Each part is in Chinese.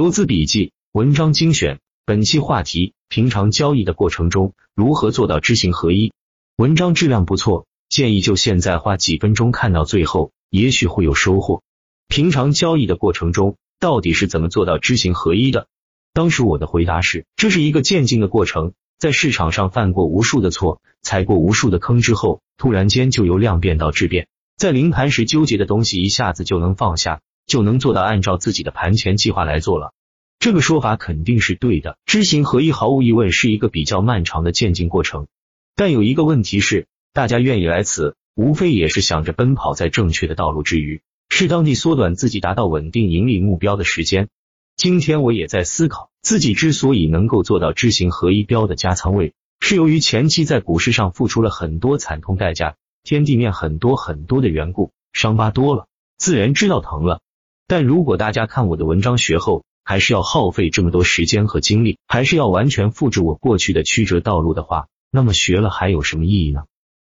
投资笔记，文章精选。本期话题：平常交易的过程中，如何做到知行合一？文章质量不错，建议就现在花几分钟看到最后，也许会有收获。平常交易的过程中，到底是怎么做到知行合一的？当时我的回答是：这是一个渐进的过程，在市场上犯过无数的错，踩过无数的坑之后，突然间就由量变到质变，在临盘时纠结的东西一下子就能放下，就能做到按照自己的盘前计划来做了。这个说法肯定是对的，知行合一毫无疑问是一个比较漫长的渐进过程。但有一个问题是，大家愿意来此，无非也是想着奔跑在正确的道路之余，适当地缩短自己达到稳定盈利目标的时间。今天我也在思考，自己之所以能够做到知行合一标的加仓位，是由于前期在股市上付出了很多惨痛代价，天地面很多很多的缘故，伤疤多了，自然知道疼了。但如果大家看我的文章学后，还是要耗费这么多时间和精力，还是要完全复制我过去的曲折道路的话，那么学了还有什么意义呢？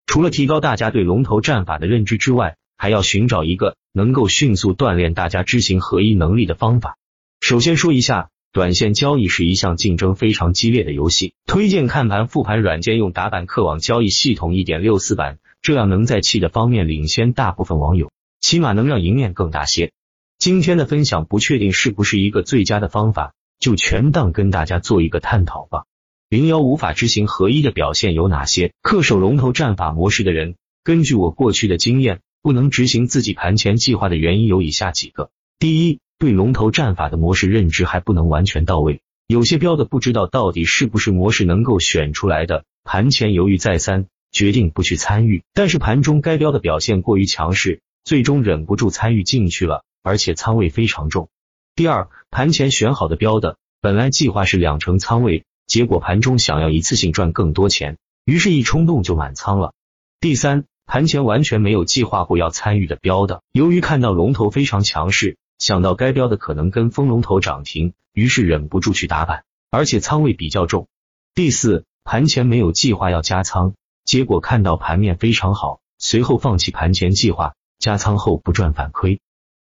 除了提高大家对龙头战法的认知之外，还要寻找一个能够迅速锻炼大家知行合一能力的方法。首先说一下，短线交易是一项竞争非常激烈的游戏，推荐看盘复盘软件用打板客网交易系统一点六四版，这样能在气的方面领先大部分网友，起码能让赢面更大些。今天的分享不确定是不是一个最佳的方法，就全当跟大家做一个探讨吧。零幺无法执行合一的表现有哪些？恪守龙头战法模式的人，根据我过去的经验，不能执行自己盘前计划的原因有以下几个：第一，对龙头战法的模式认知还不能完全到位，有些标的不知道到底是不是模式能够选出来的，盘前犹豫再三，决定不去参与，但是盘中该标的表现过于强势，最终忍不住参与进去了。而且仓位非常重。第二，盘前选好的标的，本来计划是两成仓位，结果盘中想要一次性赚更多钱，于是一冲动就满仓了。第三，盘前完全没有计划过要参与的标的，由于看到龙头非常强势，想到该标的可能跟风龙头涨停，于是忍不住去打板，而且仓位比较重。第四，盘前没有计划要加仓，结果看到盘面非常好，随后放弃盘前计划，加仓后不赚反亏。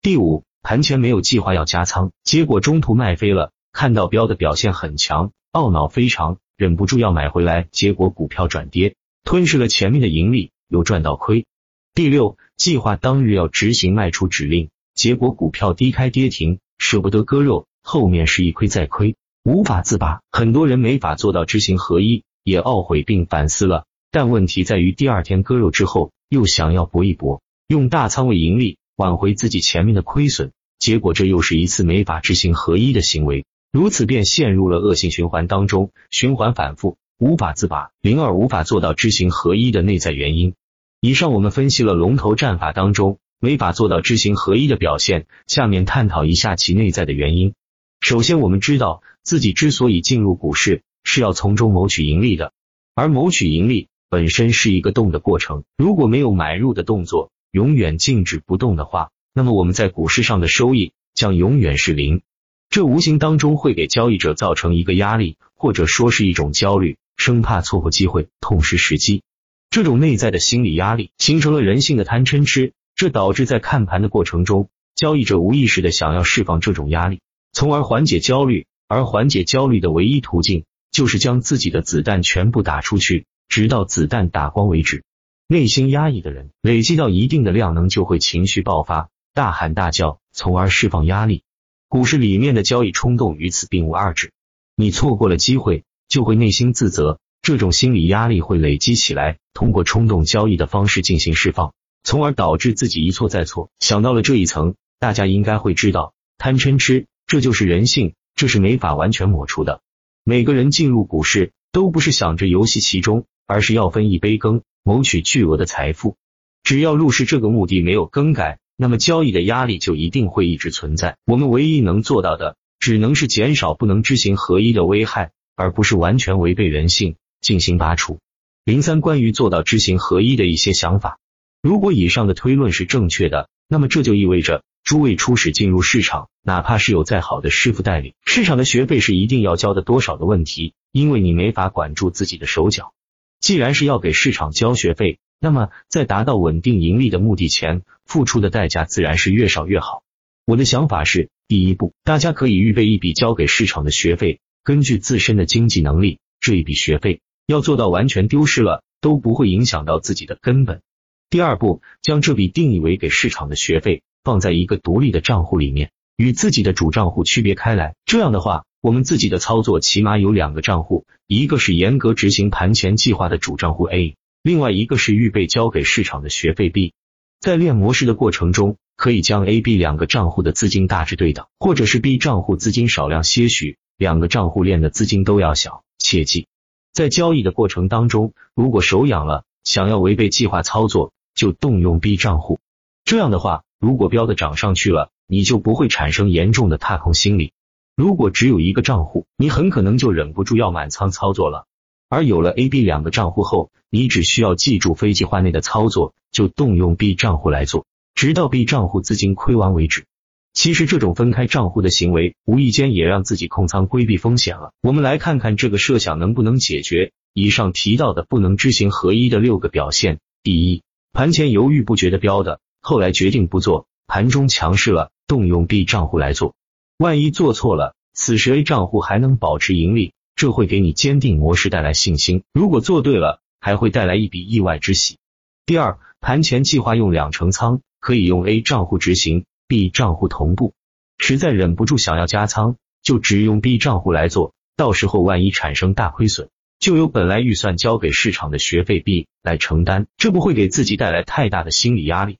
第五，盘前没有计划要加仓，结果中途卖飞了。看到标的表现很强，懊恼非常，忍不住要买回来，结果股票转跌，吞噬了前面的盈利，又赚到亏。第六，计划当日要执行卖出指令，结果股票低开跌停，舍不得割肉，后面是一亏再亏，无法自拔。很多人没法做到知行合一，也懊悔并反思了，但问题在于第二天割肉之后，又想要搏一搏，用大仓位盈利。挽回自己前面的亏损，结果这又是一次没法知行合一的行为，如此便陷入了恶性循环当中，循环反复，无法自拔。零二无法做到知行合一的内在原因。以上我们分析了龙头战法当中没法做到知行合一的表现，下面探讨一下其内在的原因。首先，我们知道自己之所以进入股市，是要从中谋取盈利的，而谋取盈利本身是一个动的过程，如果没有买入的动作。永远静止不动的话，那么我们在股市上的收益将永远是零。这无形当中会给交易者造成一个压力，或者说是一种焦虑，生怕错过机会，痛失时机。这种内在的心理压力形成了人性的贪嗔痴，这导致在看盘的过程中，交易者无意识的想要释放这种压力，从而缓解焦虑。而缓解焦虑的唯一途径，就是将自己的子弹全部打出去，直到子弹打光为止。内心压抑的人，累积到一定的量能，就会情绪爆发，大喊大叫，从而释放压力。股市里面的交易冲动与此并无二致。你错过了机会，就会内心自责，这种心理压力会累积起来，通过冲动交易的方式进行释放，从而导致自己一错再错。想到了这一层，大家应该会知道，贪嗔痴，这就是人性，这是没法完全抹除的。每个人进入股市，都不是想着游戏其中，而是要分一杯羹。谋取巨额的财富，只要入市这个目的没有更改，那么交易的压力就一定会一直存在。我们唯一能做到的，只能是减少不能知行合一的危害，而不是完全违背人性进行拔除。零三关于做到知行合一的一些想法，如果以上的推论是正确的，那么这就意味着诸位初始进入市场，哪怕是有再好的师傅带领，市场的学费是一定要交的多少的问题，因为你没法管住自己的手脚。既然是要给市场交学费，那么在达到稳定盈利的目的前，付出的代价自然是越少越好。我的想法是，第一步，大家可以预备一笔交给市场的学费，根据自身的经济能力，这一笔学费要做到完全丢失了都不会影响到自己的根本。第二步，将这笔定义为给市场的学费放在一个独立的账户里面，与自己的主账户区别开来。这样的话，我们自己的操作起码有两个账户，一个是严格执行盘前计划的主账户 A，另外一个是预备交给市场的学费 B。在练模式的过程中，可以将 A、B 两个账户的资金大致对等，或者是 B 账户资金少量些许，两个账户练的资金都要小。切记，在交易的过程当中，如果手痒了，想要违背计划操作，就动用 B 账户。这样的话，如果标的涨上去了，你就不会产生严重的踏空心理。如果只有一个账户，你很可能就忍不住要满仓操作了。而有了 A、B 两个账户后，你只需要记住非计划内的操作，就动用 B 账户来做，直到 B 账户资金亏完为止。其实这种分开账户的行为，无意间也让自己控仓规避风险了。我们来看看这个设想能不能解决以上提到的不能知行合一的六个表现。第一，盘前犹豫不决的标的，后来决定不做，盘中强势了，动用 B 账户来做，万一做错了，此时 A 账户还能保持盈利。这会给你坚定模式带来信心，如果做对了，还会带来一笔意外之喜。第二，盘前计划用两成仓，可以用 A 账户执行，B 账户同步。实在忍不住想要加仓，就只用 B 账户来做，到时候万一产生大亏损，就由本来预算交给市场的学费 B 来承担，这不会给自己带来太大的心理压力。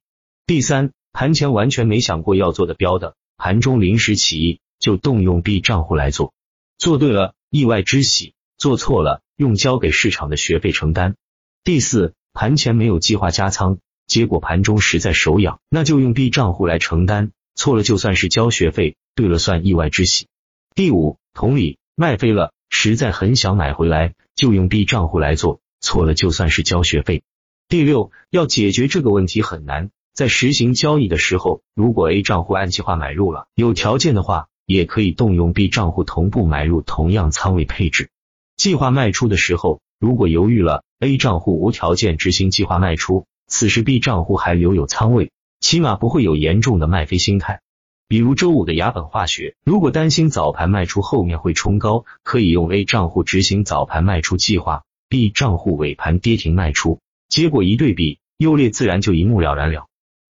第三，盘前完全没想过要做的标的，盘中临时起意就动用 B 账户来做，做对了。意外之喜，做错了用交给市场的学费承担。第四，盘前没有计划加仓，结果盘中实在手痒，那就用 B 账户来承担，错了就算是交学费，对了算意外之喜。第五，同理，卖飞了，实在很想买回来，就用 B 账户来做，错了就算是交学费。第六，要解决这个问题很难，在实行交易的时候，如果 A 账户按计划买入了，有条件的话。也可以动用 B 账户同步买入同样仓位配置。计划卖出的时候，如果犹豫了，A 账户无条件执行计划卖出，此时 B 账户还留有仓位，起码不会有严重的卖飞心态。比如周五的雅本化学，如果担心早盘卖出后面会冲高，可以用 A 账户执行早盘卖出计划，B 账户尾盘跌停卖出，结果一对比，优劣自然就一目了然了。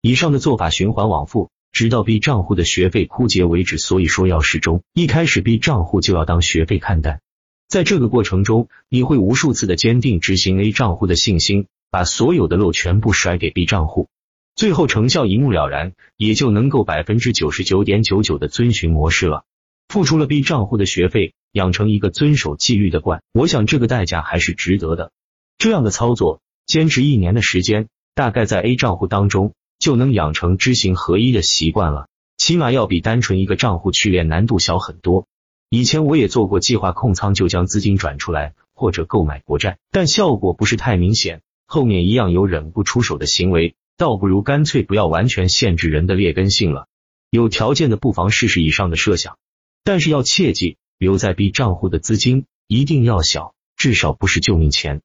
以上的做法循环往复。直到 B 账户的学费枯竭为止，所以说要适中。一开始 B 账户就要当学费看待，在这个过程中，你会无数次的坚定执行 A 账户的信心，把所有的漏全部甩给 B 账户，最后成效一目了然，也就能够百分之九十九点九九的遵循模式了。付出了 B 账户的学费，养成一个遵守纪律的惯，我想这个代价还是值得的。这样的操作，坚持一年的时间，大概在 A 账户当中。就能养成知行合一的习惯了，起码要比单纯一个账户去练难度小很多。以前我也做过计划控仓就将资金转出来或者购买国债，但效果不是太明显，后面一样有忍不出手的行为，倒不如干脆不要完全限制人的劣根性了。有条件的不妨试试以上的设想，但是要切记，留在 B 账户的资金一定要小，至少不是救命钱。